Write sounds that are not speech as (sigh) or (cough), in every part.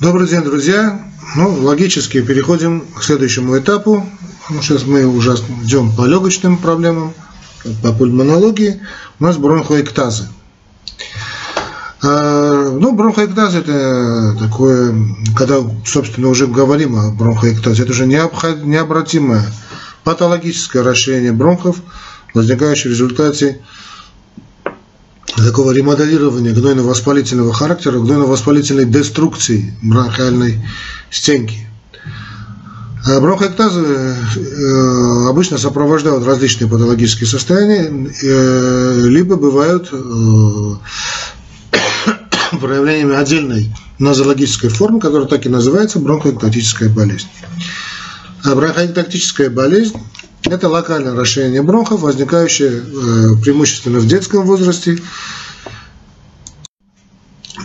Добрый день, друзья. Ну, логически переходим к следующему этапу. Ну, сейчас мы уже идем по легочным проблемам, по пульмонологии. У нас бронхоэктазы. А, ну, бронхоэктаз это такое, когда, собственно, уже говорим о бронхоэктазе, это уже необратимое патологическое расширение бронхов, возникающее в результате такого ремоделирования гнойно-воспалительного характера, гнойно-воспалительной деструкции бронхиальной стенки. А бронхоэктазы э, обычно сопровождают различные патологические состояния, э, либо бывают э, (coughs) проявлениями отдельной нозологической формы, которая так и называется бронхоэктатическая болезнь. А бронхоэктатическая болезнь это локальное расширение бронхов, возникающее э, преимущественно в детском возрасте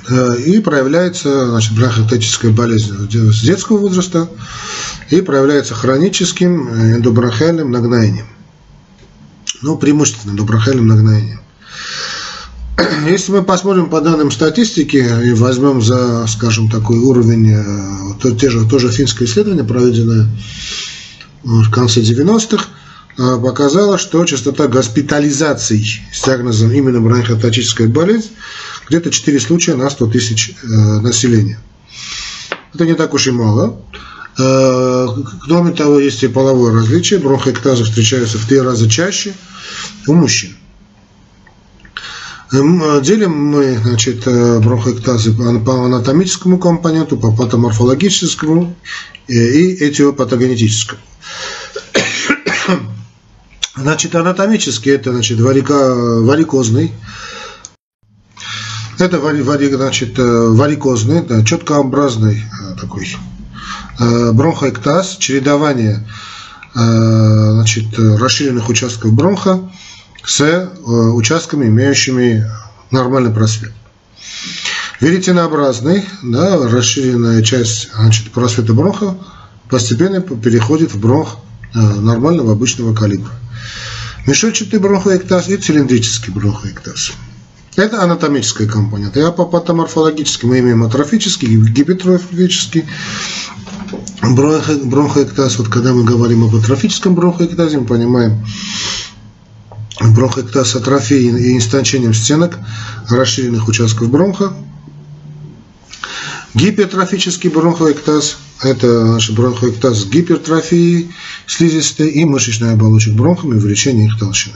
э, и проявляется значит, бронхоэктатическая болезнь с детского возраста и проявляется хроническим э, эндобронхиальным нагноением. Ну, преимущественно эндобронхиальным нагноением. (clears throat) Если мы посмотрим по данным статистики и возьмем за, скажем, такой уровень, то, те же, тоже финское исследование, проведенное в конце 90-х, а, показала, что частота госпитализаций с диагнозом именно бронхооточическая болезнь где-то 4 случая на 100 тысяч э, населения. Это не так уж и мало. Э, кроме того, есть и половое различие. Бронхоэктазы встречаются в три раза чаще у мужчин. Эм, делим мы значит, э, бронхоэктазы по анатомическому компоненту, по патоморфологическому и этиопатогенетическому. (coughs) Значит, анатомически это значит, варика, варикозный. Это вари, вари, значит, э, варикозный, да, четкообразный э, такой э, бронхоэктаз, чередование значит, расширенных участков бронха с участками, имеющими нормальный просвет. Веретенообразный, да, расширенная часть значит, просвета бронха постепенно переходит в бронх нормального обычного калибра. Мешочатый бронхоэктаз и цилиндрический бронхоэктаз. Это анатомическая компонент. А по патоморфологически мы имеем атрофический, гипертрофический бронхоэктаз. Вот когда мы говорим об атрофическом бронхоэктазе, мы понимаем бронхоэктаз с атрофией и истончением стенок расширенных участков бронха. Гипертрофический бронхоэктаз – это наш бронхоэктаз с гипертрофией слизистой и мышечной оболочек бронхами и увеличение их толщины.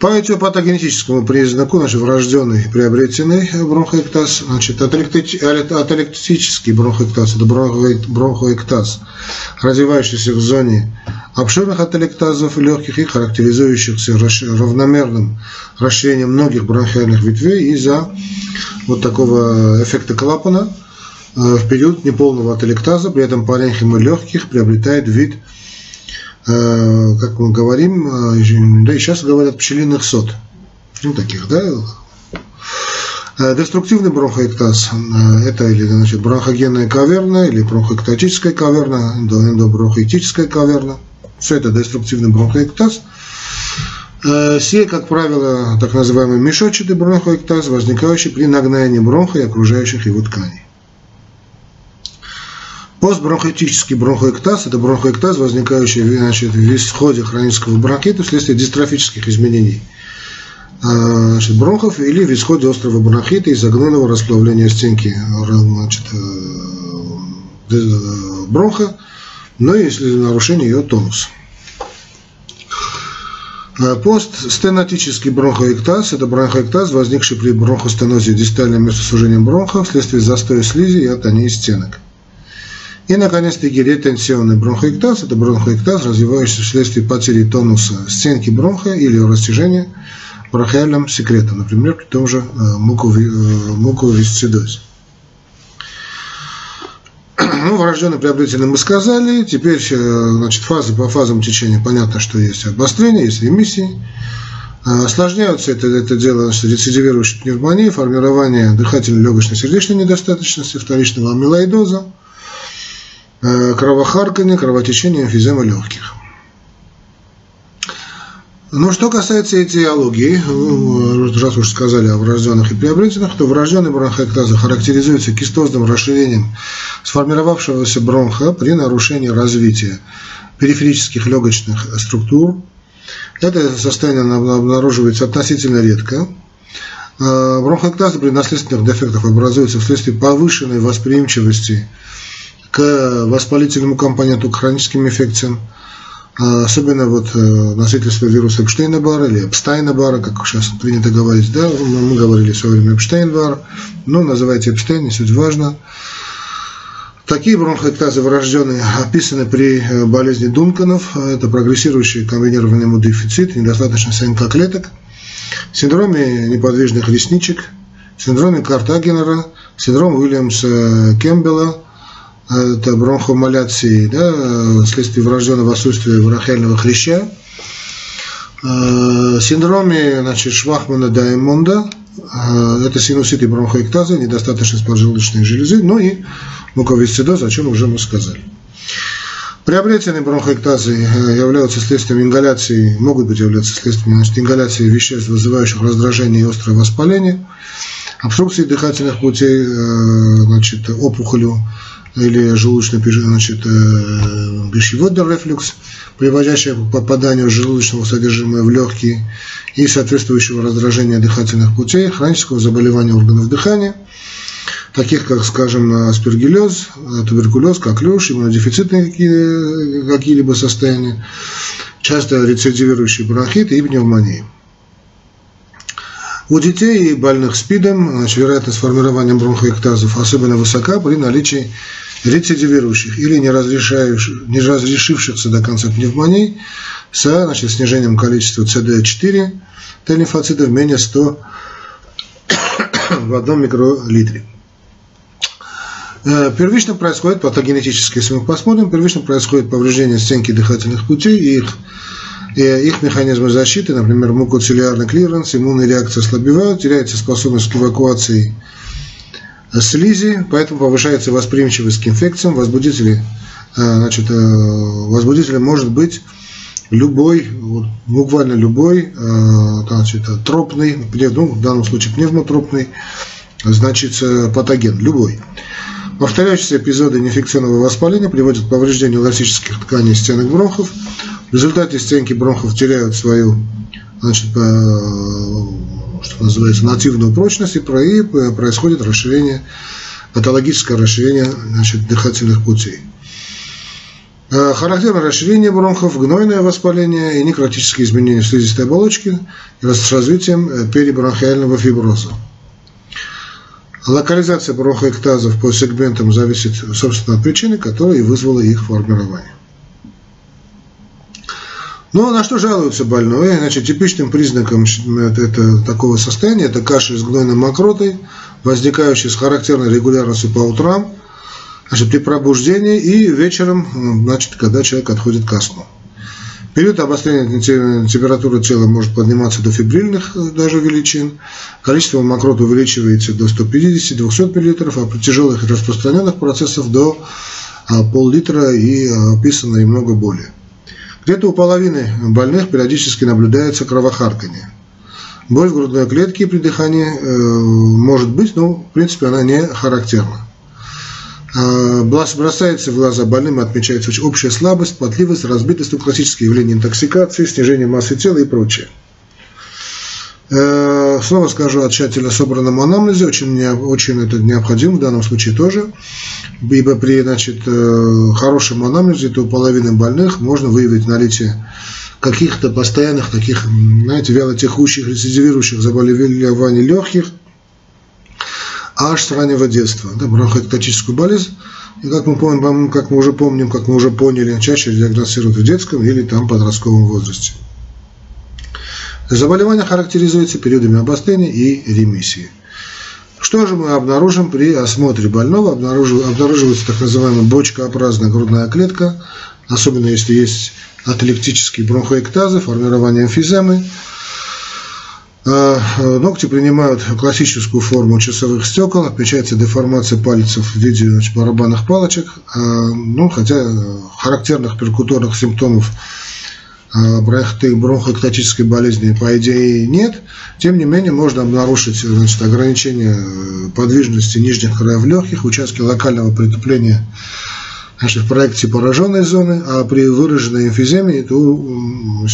По этиопатогенетическому признаку, значит, врожденный приобретенный бронхоэктаз, значит, аталектический бронхоэктаз, это бронхоэктаз, развивающийся в зоне обширных аталектазов легких и характеризующихся равномерным расширением многих бронхиальных ветвей из-за вот такого эффекта клапана – Э, в период неполного ателектаза, при этом паренхима легких приобретает вид, как мы говорим, э, да и сейчас говорят, пчелиных сот. Ну, таких, да, Деструктивный бронхоэктаз – это или значит, бронхогенная каверна, или бронхоэктатическая каверна, эндобронхоэктическая каверна. Все это деструктивный бронхоэктаз. Сей, как правило, так называемый мешочатый бронхоэктаз, возникающий при нагнаянии бронха и окружающих его тканей. Постбронхотический бронхоэктаз – это бронхоэктаз, возникающий значит, в исходе хронического бронхита вследствие дистрофических изменений а, значит, бронхов или в исходе острого бронхита из-за гнойного расплавления стенки значит, э, бронха, но если нарушение ее тонуса. Постстенотический бронхоэктаз – это бронхоэктаз, возникший при бронхостенозе дистальным местосужением бронха вследствие застоя слизи и атонии стенок. И, наконец-таки, ретенсионный бронхоэктаз – это бронхоэктаз, развивающийся вследствие потери тонуса стенки бронха или растяжения бронхиальным секретом, например, при том же э, муковисцидозе. (clears throat) Ну, врожденный приобретенный мы сказали. Теперь, э, значит, фазы по фазам течения понятно, что есть обострение, есть ремиссии. Э, осложняются это, это дело значит, рецидивирующей пневмонии, формирование дыхательно-легочно-сердечной недостаточности, вторичного амилоидоза – Э, кровохарканье, кровотечение, эмфизема легких. Но что касается этиологии, ну, раз уж сказали о врожденных и приобретенных, то врожденный бронхоэктаза характеризуется кистозным расширением сформировавшегося бронха при нарушении развития периферических легочных структур. Это состояние обнаруживается относительно редко. А, бронхоэктазы при наследственных дефектах образуются вследствие повышенной восприимчивости к воспалительному компоненту, к хроническим инфекциям, а, особенно вот э, носительство вируса Эпштейна-Бара или Эпстайна-Бара, как сейчас принято говорить, да, мы говорили в свое время Эпштейн-Бар, но называйте Эпштейн, не суть важно. Такие бронхоэктазы врожденные описаны при э, болезни Дунканов. Это прогрессирующий комбинированный иммунодефицит, недостаточность НК клеток, синдроме неподвижных ресничек, синдроме Картагенера, синдром Уильямса Кембела – это бронхомаляции, да, вследствие врожденного отсутствия бронхиального хряща, э, синдроме значит, Швахмана-Даймонда, э, это синусит и бронхоэктаза, недостаточность поджелудочной железы, ну и муковисцидоз, о чем уже мы сказали. Приобретенные бронхоэктазы э, являются следствием ингаляции, могут быть являться следствием значит, ингаляции веществ, вызывающих раздражение и острое воспаление, обструкции дыхательных путей, значит, опухолью, или значит, э, рефлюкс, приводящий к попаданию желудочного содержимого в легкие и соответствующего раздражения дыхательных путей, хронического заболевания органов дыхания, таких как, скажем, аспергиллез, туберкулез, коклюш, иммунодефицитные какие, какие-либо состояния, часто рецидивирующий бронхит и пневмония. У детей и больных СПИДом значит, вероятность формирования бронхоэктазов особенно высока при наличии рецидивирующих или не, не разрешившихся до конца пневмоний с значит, снижением количества CD4 Т-лимфоцитов менее 100 в одном микролитре. Э, первично происходит патогенетически, если мы посмотрим, первично происходит повреждение стенки дыхательных путей и их, их механизмы защиты, например, мукоцилиарный клиренс, иммунные реакции ослабевают, теряется способность к эвакуации слизи, поэтому повышается восприимчивость к инфекциям. Возбудители, э, значит, э, возбудителем может быть любой, буквально любой, э, значит, тропный, ну, в данном случае пневмотропный, значит, патоген, любой. Повторяющиеся эпизоды неинфекционного воспаления приводят к повреждению эластических тканей стенок бронхов. В результате стенки бронхов теряют свою значит, что называется, нативную прочность, и происходит расширение, патологическое расширение значит, дыхательных путей. Э, характерно расширение бронхов, гнойное воспаление и некротические изменения слизистой оболочки с развитием э, перебронхиального фиброза. Локализация бронхоэктазов по сегментам зависит, собственно, от причины, которая и вызвала их формирование. Ну, на что жалуется больной? Значит, типичным признаком это, такого состояния это кашель с гнойной мокротой, возникающий с характерной регулярностью по утрам, значит, при пробуждении и вечером, значит, когда человек отходит ко сну. Период обострения температуры тела может подниматься до фибрильных э, даже величин. Количество мокрот увеличивается до 150-200 мл, а при тяжелых и распространенных процессах до а, пол-литра и а, описано и много более. Где-то у половины больных периодически наблюдается кровохарканье. Боль в грудной клетке при дыхании э, может быть, но в принципе она не характерна. Э, бросается в глаза больным, отмечается общая слабость, потливость, разбитость, классические явления интоксикации, снижение массы тела и прочее. Снова скажу о тщательно собранном анамнезе, очень, очень это необходимо в данном случае тоже, ибо при значит, э, хорошем анамнезе, то у половины больных можно выявить наличие каких-то постоянных таких, знаете, вялотекущих, рецидивирующих заболеваний легких, аж с раннего детства, да, бронхоэктатическую болезнь, и как мы, помним, как мы уже помним, как мы уже поняли, чаще диагностируют в детском или там подростковом возрасте. Заболевание характеризуется периодами обострения и ремиссии. Что же мы обнаружим при осмотре больного? Обнаруживается так называемая бочкообразная грудная клетка, особенно если есть ателектические бронхоэктазы, формирование эмфиземы. А, ногти принимают классическую форму часовых стекол, отмечается деформация пальцев в виде барабанных палочек, а, ну, хотя характерных перкуторных симптомов а бронхоэктатической болезни, по идее, нет. Тем не менее, можно обнаружить значит, ограничение э, подвижности нижних краев легких в участке локального притупления значит, в проекте пораженной зоны, а при выраженной эмфиземе, то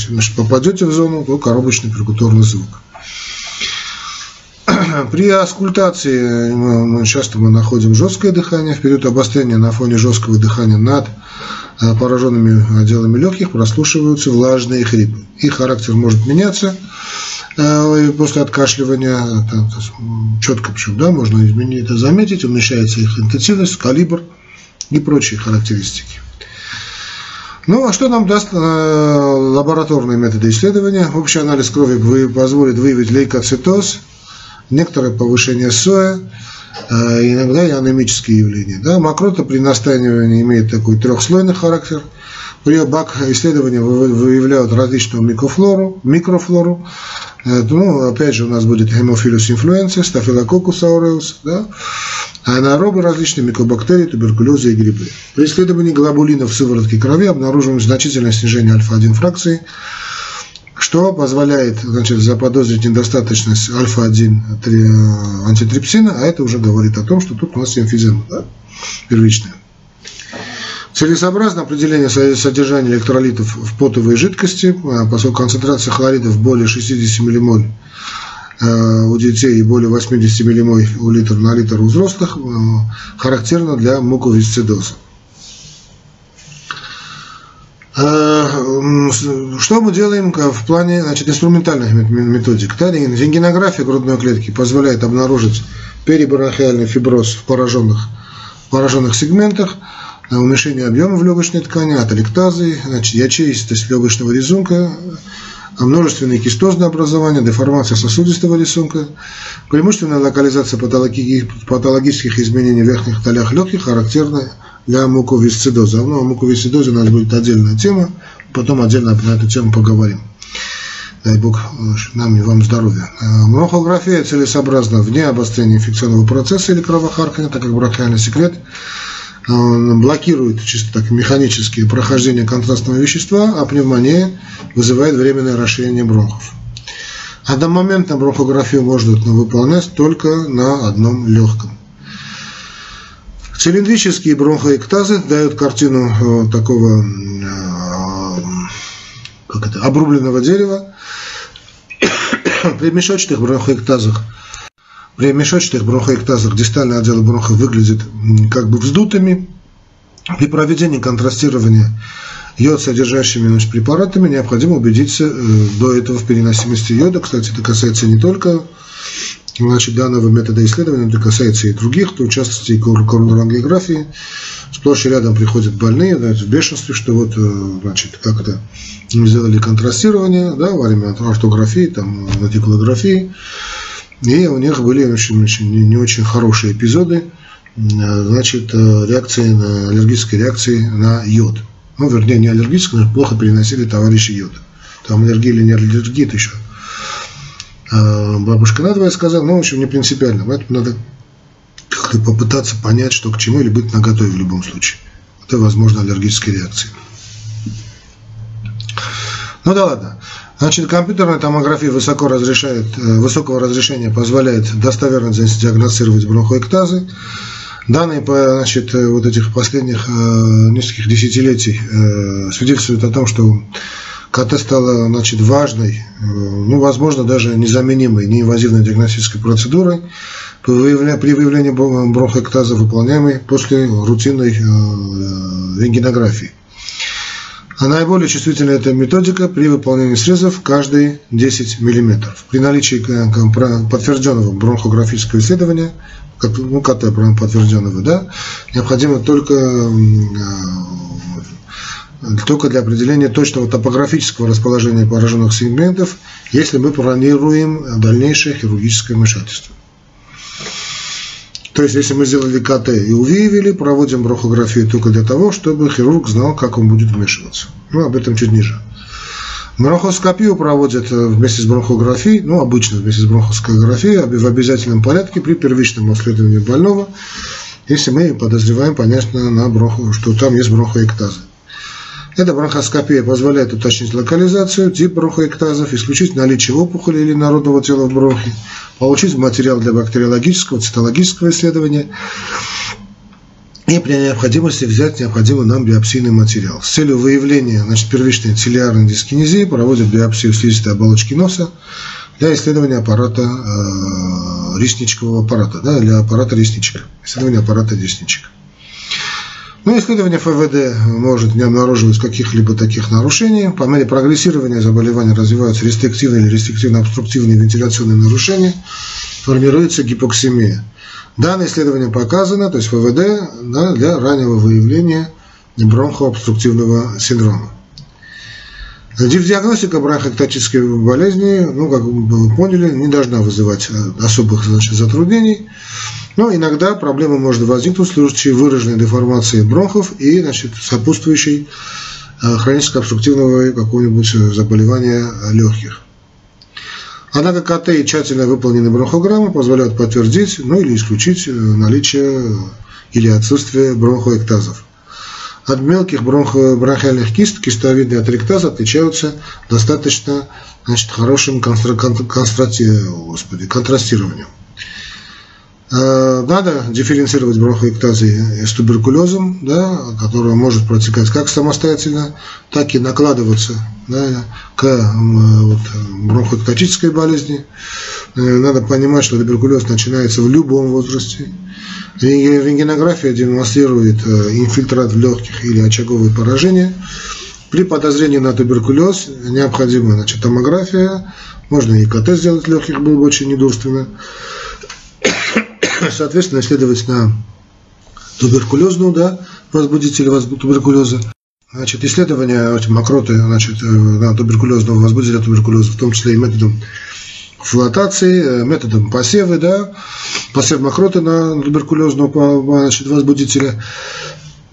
значит, попадете в зону, то коробочный перкуторный звук. При аскультации мы, часто мы находим жесткое дыхание, в период обострения на фоне жесткого дыхания над э, пораженными отделами легких прослушиваются влажные хрипы. Их характер может меняться э, после откашливания, четко причем, да, можно изменить это заметить, уменьшается их интенсивность, калибр и прочие характеристики. Ну, а что нам даст э, лабораторные методы исследования? Общий анализ крови позволит выявить лейкоцитоз, некоторое повышение соя, э, иногда и анемические явления. Да, мокрота при настаивании имеет такой трехслойный характер. При бак исследования выявляют различную микрофлору, микрофлору. Э, ну, опять же, у нас будет Haemophilus influenza, Staphylococcus aureus, да, анаэробы различные микобактерии, туберкулезы и грибы. При исследовании глобулинов в сыворотке крови обнаруживаем значительное снижение альфа-1 фракции, что позволяет значит, заподозрить недостаточность альфа-1 э, антитрипсина, а это уже говорит о том, что тут у нас эмфизема да, первичная. Целесообразно определение содержания электролитов в потовой жидкости, э, поскольку концентрация хлоридов более 60 ммоль э, у детей и более 80 ммоль у литра на литр у взрослых характерна для муковисцидоза. Э, что мы делаем в плане значит, инструментальных методик? Да, рентгенография грудной клетки позволяет обнаружить перибронхиальный фиброз в пораженных, пораженных сегментах, э, уменьшение объема в легочной ткани, атолектазы, значит, ячеистость легочного рисунка, множественные кистозные образования, деформация сосудистого рисунка, преимущественная локализация патологических изменений в верхних толях легких характерная для муковисцидоза. Ну, о муковисцидозе у нас будет отдельная тема, потом отдельно на эту тему поговорим. Дай Бог нам и вам здоровья. Бронхография целесообразна вне обострения инфекционного процесса или кровохаркания, так как бронхиальный секрет блокирует чисто так механически прохождение контрастного вещества, а пневмония вызывает временное расширение бронхов. Одномоментно бронхографию можно выполнять только на одном легком. Цилиндрические бронхоэктазы дают картину э, такого э, как это, обрубленного дерева. При мешочных бронхоэктазах при мешочных бронхоэктазах дистальные отделы бронха выглядят как бы вздутыми. При проведении контрастирования йод содержащими препаратами необходимо убедиться э, до этого в переносимости йода. Кстати, это касается не только Значит, данного метода исследования это касается и других, кто участвует и коронарангиографии. Сплошь и рядом приходят больные да, в бешенстве, что вот, э, значит, как это, сделали контрастирование, да, во время ортографии, там, натикулографии, и у них были очень, очень, не очень хорошие эпизоды, э, значит, э, реакции на, аллергической реакции на йод. Ну, вернее, не аллергической, но плохо переносили товарищи йода. Там аллергия или не аллергия, это еще а, бабушка надвое сказала, ну, в общем, не принципиально. Поэтому надо как-то попытаться понять, что к чему, или быть наготове в любом случае. Это, возможно, аллергические реакции. Ну да ладно. Значит, компьютерная томография высоко разрешает, э, высокого разрешения позволяет достоверно диагностировать бронхоэктазы. Данные по значит, э, вот этих последних э, нескольких десятилетий э, свидетельствуют о том, что КТ стала значит, важной, э, ну, возможно, даже незаменимой неинвазивной диагностической процедурой при выявлении бронхоэктаза, выполняемой после рутинной э, рентгенографии. А наиболее чувствительная эта методика при выполнении срезов каждые 10 мм. При наличии э, подтвержденного бронхографического исследования, ну, КТ подтвержденного, да, необходимо только только для определения точного топографического расположения пораженных сегментов, если мы планируем дальнейшее хирургическое вмешательство. То есть, если мы сделали КТ и выявили, проводим бронхографию только для того, чтобы хирург знал, как он будет вмешиваться. Ну, об этом чуть ниже. Бронхоскопию проводят э, вместе с бронхографией, ну, обычно вместе с бронхоскопией, в обязательном порядке при первичном обследовании больного, если мы подозреваем, понятно, на бронхо, что там есть бронхоэктазы. Эта бронхоскопия позволяет уточнить локализацию, тип бронхоэктазов, исключить наличие опухоли или народного тела в бронхе, получить материал для бактериологического, цитологического исследования и при необходимости взять необходимый нам биопсийный материал. С целью выявления значит, первичной целлярной дискинезии проводят биопсию слизистой оболочки носа для исследования аппарата э, ресничкового аппарата, да, для аппарата ресничка, исследования аппарата ресничка. Ну, исследование ФВД может не обнаруживать каких-либо таких нарушений. По мере прогрессирования заболевания развиваются рестриктивные или рестриктивно-обструктивные вентиляционные нарушения, формируется гипоксемия. Данное исследование показано, то есть ФВД, да, для раннего выявления бронхообструктивного синдрома. Диагностика бронхоэктатической болезни, ну, как вы поняли, не должна вызывать э, особых значит, затруднений. Но иногда проблема может возникнуть в случае выраженной деформации бронхов и значит, сопутствующей э, хронического обструктивного какого-нибудь заболевания легких. Однако КТ и тщательно выполненные бронхограммы позволяют подтвердить, ну или исключить э, наличие или отсутствие бронхоэктазов. От мелких бронхо, бронхиальных кист кистовидные от ректаза отличаются достаточно значит, хорошим констра, господи, контрастированием. Э, надо дифференцировать бронхоэктазы с туберкулезом, да, которая может протекать как самостоятельно, так и накладываться да, к вот, бронхоэктатической болезни. Э, надо понимать, что туберкулез начинается в любом возрасте. Рентгенография демонстрирует э, инфильтрат в легких или очаговое поражение. При подозрении на туберкулез необходима значит, томография, можно и КТ сделать легких, было бы очень недурственно. (coughs) Соответственно, исследовать на туберкулезную, да, возбудитель туберкулеза. Значит, исследования эти мокроты значит, э, на туберкулезного возбудителя туберкулеза, в том числе и методом флотации, э, методом посева, да, посев мокроты на туберкулезного значит, возбудителя,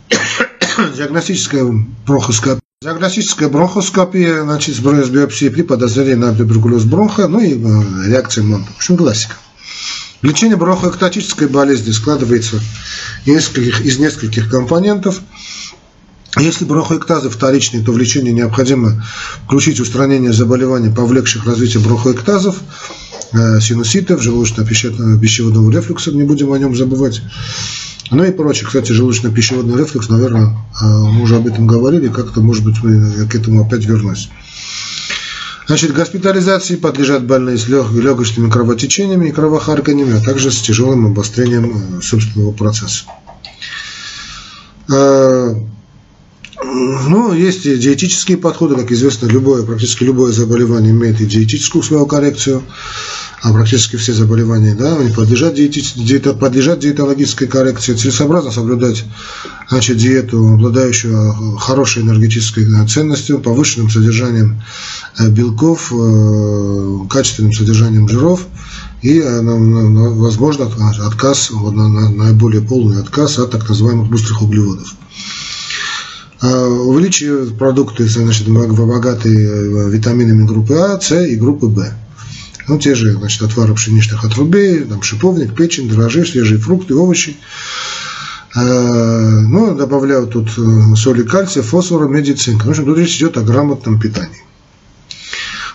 (coughs) диагностическая бронхоскопия, диагностическая бронхоскопия, значит, с биопсией при подозрении на туберкулез бронха, ну и э, реакция МОНТа. В общем, классика. Лечение бронхоэктатической болезни складывается из нескольких, из нескольких компонентов. Если бронхоэктазы вторичные, то в лечении необходимо включить устранение заболеваний, повлекших развитие бронхоэктазов, э, синуситов, желудочно-пищеводного рефлюкса, не будем о нем забывать. Ну и прочее. Кстати, желудочно-пищеводный рефлюкс, наверное, э, мы уже об этом говорили, как-то, может быть, я к этому опять вернусь. Значит, госпитализации подлежат больные с легочными кровотечениями и кровохарканиями, а также с тяжелым обострением э, собственного процесса. Э, ну, есть и диетические подходы, как известно, любое, практически любое заболевание имеет и диетическую свою коррекцию а практически все заболевания, да, они подлежат, диете, диета, подлежат диетологической коррекции. Целесообразно соблюдать значит, диету, обладающую хорошей энергетической ценностью, повышенным содержанием э, белков, э, качественным содержанием жиров и, э, возможно, отказ, наиболее полный отказ от так называемых быстрых углеводов. Увеличивать продукты, значит, богатые витаминами группы А, С и группы В. Ну, те же, значит, отвары пшеничных отрубей, там шиповник, печень, дрожжи, свежие фрукты, овощи. Э, ну, добавляют тут э, соли кальция, фосфора, меди, цинка. В общем, тут речь идет о грамотном питании.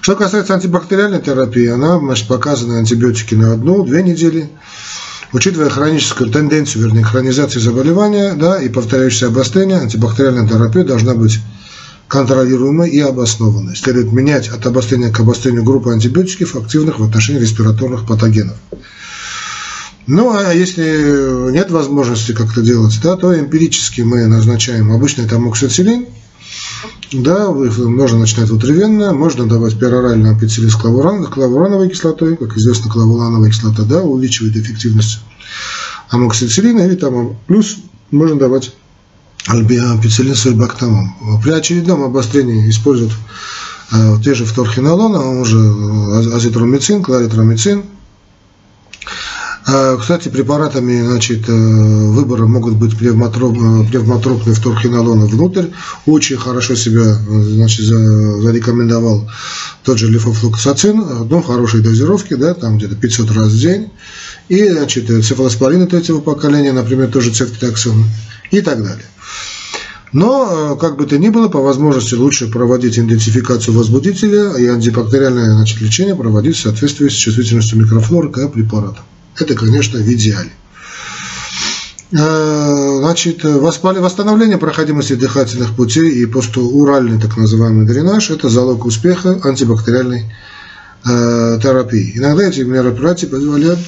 Что касается антибактериальной терапии, она значит, показана антибиотики на одну-две недели. Учитывая хроническую тенденцию, вернее, хронизации заболевания да, и повторяющееся обострение, антибактериальная терапия должна быть контролируемой и обоснованной. Следует менять от обострения к обострению группы антибиотиков, активных в отношении респираторных патогенов. Ну, а если нет возможности как-то делать, да, то эмпирически мы назначаем обычный тамоксициллин, да, можно начинать внутривенно, можно давать перорально ампициллин с клавурановой кислотой, как известно, клавулановая кислота, да, увеличивает эффективность амоксициллина, или там плюс можно давать альбиапицилин с альбактамом. При очередном обострении используют э, те же фторхинолоны, он же э, азитромицин, кларитромицин. Э, кстати, препаратами значит, выбора могут быть пневмотроп, пневмотропные фторхинолоны внутрь. Очень хорошо себя значит, зарекомендовал тот же лифофлуксацин, ну, хорошей дозировки, да, там где-то 500 раз в день. И значит, цефалоспорины третьего поколения, например, тоже цефтаксон и так далее. Но, как бы то ни было, по возможности лучше проводить идентификацию возбудителя и антибактериальное значит, лечение проводить в соответствии с чувствительностью микрофлоры к препаратам. Это, конечно, в идеале. Э, значит, восстановление проходимости дыхательных путей и постуральный так называемый дренаж – это залог успеха антибактериальной э, терапии. Иногда эти мероприятия позволяют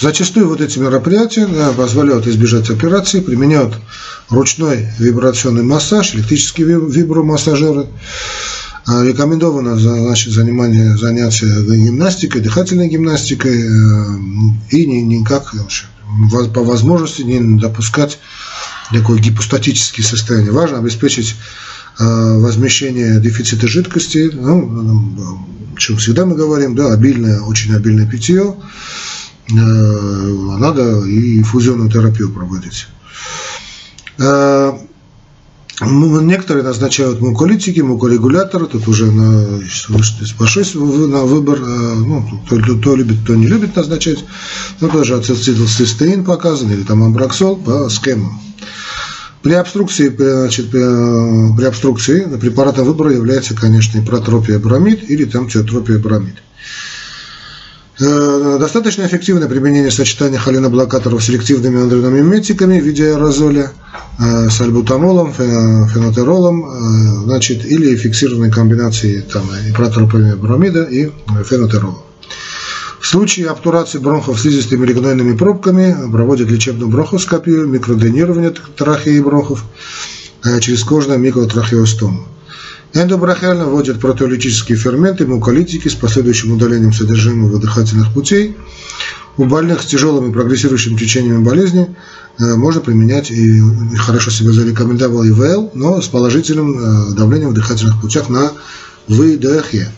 Зачастую вот эти мероприятия да, позволяют избежать операции, применяют ручной вибрационный массаж, электрические вибромассажеры. А, рекомендовано значит, занимание, занятия гимнастикой, дыхательной гимнастикой э, и никак по возможности не допускать такое гипостатическое состояние. Важно обеспечить э, возмещение дефицита жидкости, ну, о чем всегда мы говорим, да, обильное, очень обильное питье, надо и инфузионную терапию проводить. Э, некоторые назначают муколитики, мукорегуляторы, тут уже на, большой на выбор, э, ну, кто, кто любит, кто не любит назначать, но тоже ацетилцистеин показан, или там амбраксол по схемам. При обструкции, значит, при обструкции препаратом выбора является, конечно, и протропия бромид или там теотропия бромид. Э, достаточно эффективное применение сочетания холиноблокаторов с селективными эндромиметиками в виде аэрозоля э, с альбутамолом, фенотеролом, э, значит, или фиксированной комбинации там, протропами бромида и фенотерола. В случае обтурации бронхов слизистыми регнойными пробками проводят лечебную бронхоскопию, микродренирование трахеи и бронхов через кожную микротрахеостому. Эндобрахиально вводят протеолитические ферменты, муколитики с последующим удалением содержимого дыхательных путей. У больных с тяжелыми прогрессирующими течениями болезни э, можно применять и хорошо себя зарекомендовал ИВЛ, но с положительным э, давлением в дыхательных путях на выдохе.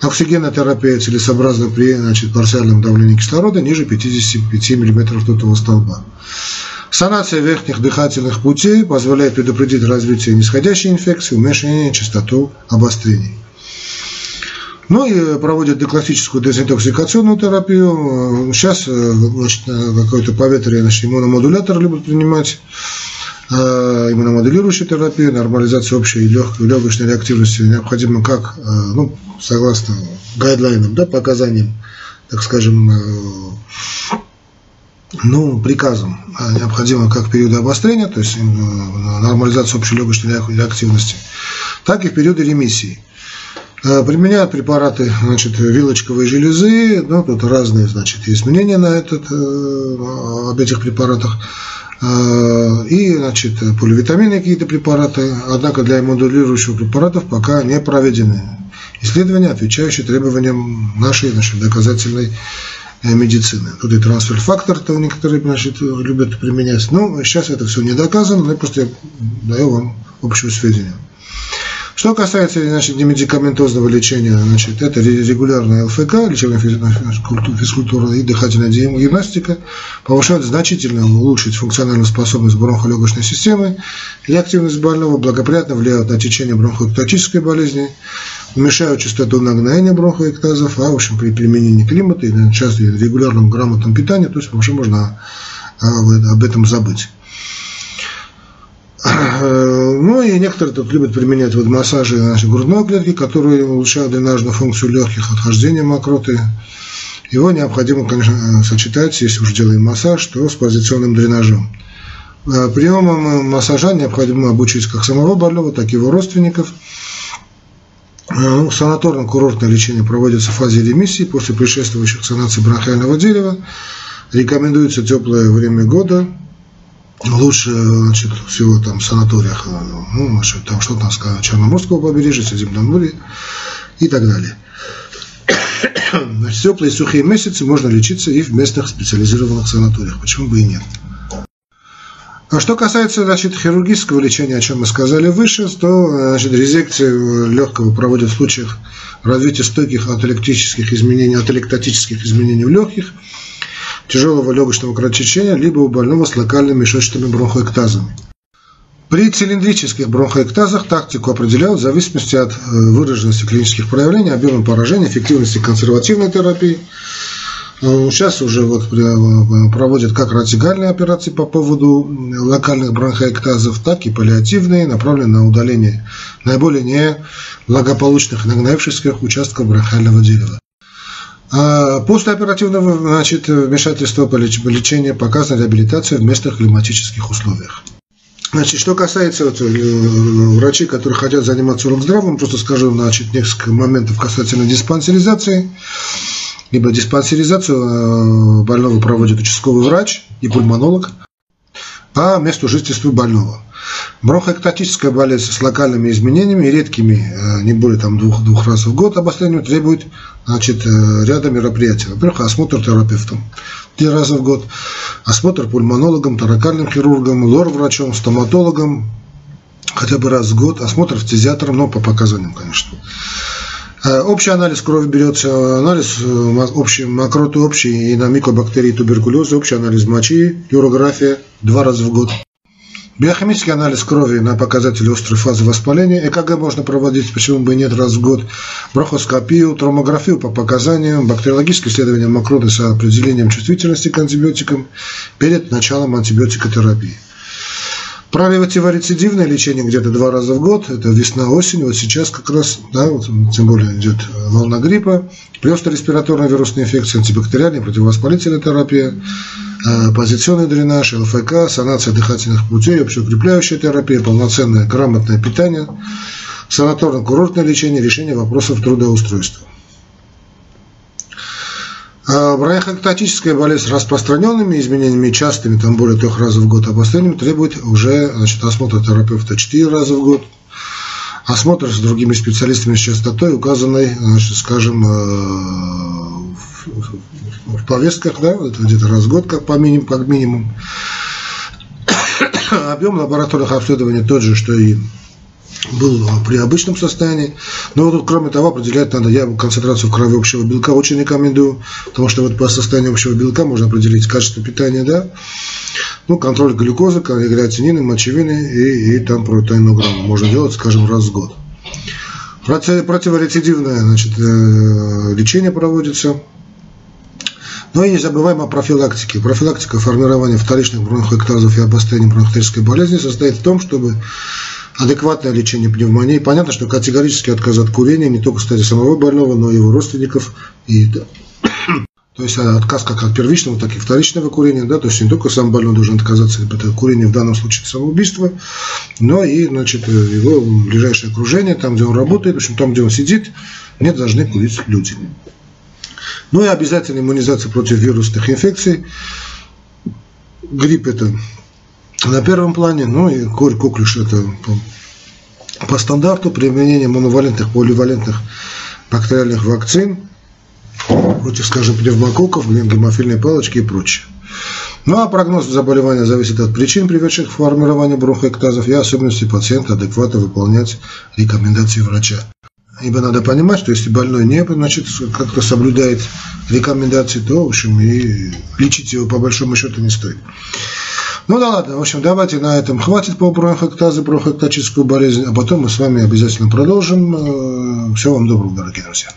Оксигенотерапия целесообразна при значит, парциальном давлении кислорода ниже 55 мм ртутного столба. Санация верхних дыхательных путей позволяет предупредить развитие нисходящей инфекции, уменьшение частоту обострений. Ну и проводят деклассическую дезинтоксикационную терапию. Сейчас значит, какой-то поветрие значит, иммуномодулятор любят принимать иммуномодулирующую терапию, нормализация общей легкой, легочной реактивности необходимо как, ну, согласно гайдлайнам, да, показаниям, так скажем, ну, приказом а необходимо как в периоды обострения, то есть э, нормализация общей легочной реактивности, так и в периоды ремиссии. Э, применяют препараты значит, вилочковой железы, ну, тут разные значит, изменения на этот, э, об этих препаратах, и значит, поливитаминные какие-то препараты, однако для модулирующих препаратов пока не проведены исследования, отвечающие требованиям нашей значит, доказательной медицины. Тут и трансфер-фактор, то некоторые значит, любят применять. Но сейчас это все не доказано, но я просто даю вам общую сведения. Что касается значит, медикаментозного лечения, значит, это регулярная ЛФК, лечебная физкультура и дыхательная гимнастика, повышают значительно улучшить функциональную способность бронхолегочной системы, реактивность больного, благоприятно влияют на течение бронхоэктатической болезни, уменьшают частоту нагноения бронхоэктазов, а в общем при применении климата и часто регулярном грамотном питании, то есть вообще можно а, об этом забыть. Ну и некоторые тут любят применять вот массажи нашей грудной клетки, которые улучшают дренажную функцию легких, отхождения мокроты. Его необходимо, конечно, сочетать, если уж делаем массаж, то с позиционным дренажом. А, приемом массажа необходимо обучить как самого больного, так и его родственников – Э, ну, санаторно-курортное лечение проводится в фазе ремиссии после предшествующих санации бронхиального дерева. Рекомендуется теплое время года. Лучше значит, всего там в санаториях, э, ну, значит, там что-то сказать, Черноморского побережья, Средиземноморья и так далее. (coughs) Значит, теплые и сухие месяцы можно лечиться и в местных специализированных санаториях. Почему бы и нет? А что касается значит, хирургического лечения, о чем мы сказали выше, то значит, резекцию легкого проводят в случаях развития стойких аталектических изменений, аталектатических изменений в легких, тяжелого легочного кровотечения, либо у больного с локальными мешочными бронхоэктазами. При цилиндрических бронхоэктазах тактику определяют в зависимости от э, выраженности клинических проявлений, объема поражения, эффективности консервативной терапии, Сейчас уже вот проводят как радикальные операции по поводу локальных бронхоэктазов, так и паллиативные, направленные на удаление наиболее неблагополучных нагнаившихся участков бронхиального дерева. А после оперативного значит, вмешательства по лечению показана реабилитация в местных климатических условиях. Значит, что касается вот, э, врачей, которые хотят заниматься здравым, просто скажу значит, несколько моментов касательно диспансеризации. Либо диспансеризацию э, больного проводит участковый врач и пульмонолог по месту жительства больного. Бронхоэктатическая болезнь с локальными изменениями редкими, э, не более там, двух, двух раз в год обострению требует значит, э, ряда мероприятий. Во-первых, осмотр терапевтом три раза в год, осмотр пульмонологом, торакальным хирургом, лор-врачом, стоматологом, хотя бы раз в год, осмотр фтизиатором, но по показаниям, конечно. Э, общий анализ крови берется, анализ общий, мокроты общий и на микобактерии туберкулеза, общий анализ мочи, юрография два раза в год. Биохимический анализ крови на показатели острой фазы воспаления. ЭКГ можно проводить, почему бы и нет, раз в год. Брохоскопию, тромографию по показаниям, бактериологическое исследование мокроты с определением чувствительности к антибиотикам перед началом антибиотикотерапии. Правило-рецидивное лечение где-то два раза в год, это весна-осень, вот сейчас как раз, да, вот, тем более идет волна гриппа, плюс респираторная вирусная инфекция, антибактериальная, противовоспалительная терапия, позиционный дренаж, ЛФК, санация дыхательных путей, общеукрепляющая терапия, полноценное грамотное питание, санаторно-курортное лечение, решение вопросов трудоустройства. А бронхоэктатическая болезнь с распространенными изменениями, частыми, там более трех раз в год обострениями, требует уже значит, осмотра терапевта 4 раза в год, осмотр с другими специалистами с частотой, указанной, значит, скажем, э, повестках, да, это где-то раз в год, как по минимум, как минимум. (coughs) Объем лабораторных обследований тот же, что и был при обычном состоянии. Но вот кроме того, определять надо, я концентрацию в крови общего белка очень рекомендую, потому что вот по состоянию общего белка можно определить качество питания, да, ну, контроль глюкозы, креатинины, мочевины и, и там протеинограмму можно делать, скажем, раз в год. Противорецидивное значит, э, лечение проводится – но и не забываем о профилактике. Профилактика формирования вторичных бронхоэктазов и обострения бронхоэктазической болезни состоит в том, чтобы адекватное лечение пневмонии. Понятно, что категорический отказ от курения не только, кстати, самого больного, но и его родственников. И, да, (coughs) то есть отказ как от первичного, так и вторичного курения. Да, то есть не только сам больной должен отказаться от курения, в данном случае самоубийство, но и значит, его ближайшее окружение, там, где он работает, в общем, там, где он сидит, не должны курить люди. Ну и обязательно иммунизация против вирусных инфекций. Грипп это на первом плане, ну и корь коклюш это по, по стандарту применение моновалентных, поливалентных бактериальных вакцин против, скажем, пневмококков, гемофильной палочки и прочее. Ну а прогноз заболевания зависит от причин, приведших к формированию бронхоэктазов и особенностей пациента адекватно выполнять рекомендации врача. Ибо надо понимать, что если больной не значит, как-то соблюдает рекомендации, то, в общем, и лечить его по большому счету не стоит. Ну да ладно, в общем, давайте на этом хватит по бронхоэктазу, бронхоэктатическую болезнь, а потом мы с вами обязательно продолжим. Э, всего вам доброго, дорогие друзья.